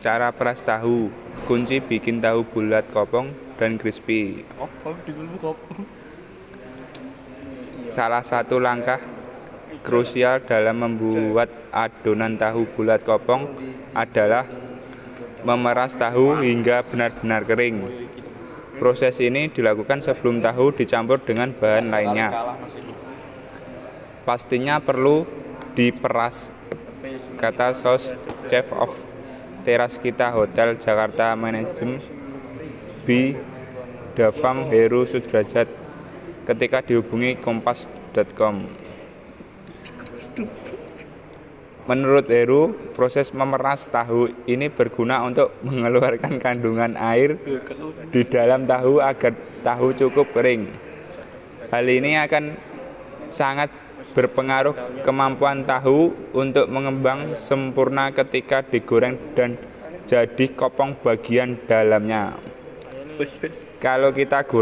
Cara peras tahu. Kunci bikin tahu bulat kopong dan crispy. Kopong di dulu kopong. Salah satu langkah krusial dalam membuat adonan tahu bulat kopong adalah memeras tahu hingga benar-benar kering. Proses ini dilakukan sebelum tahu dicampur dengan bahan lainnya. Pastinya perlu diperas, kata sos chef of teras kita Hotel Jakarta Manajem B. Davam Heru Sudrajat ketika dihubungi kompas.com. Menurut Heru, proses memeras tahu ini berguna untuk mengeluarkan kandungan air di dalam tahu agar tahu cukup kering. Hal ini akan sangat berpengaruh kemampuan tahu untuk mengembang sempurna ketika digoreng dan jadi kopong bagian dalamnya. Kalau kita goreng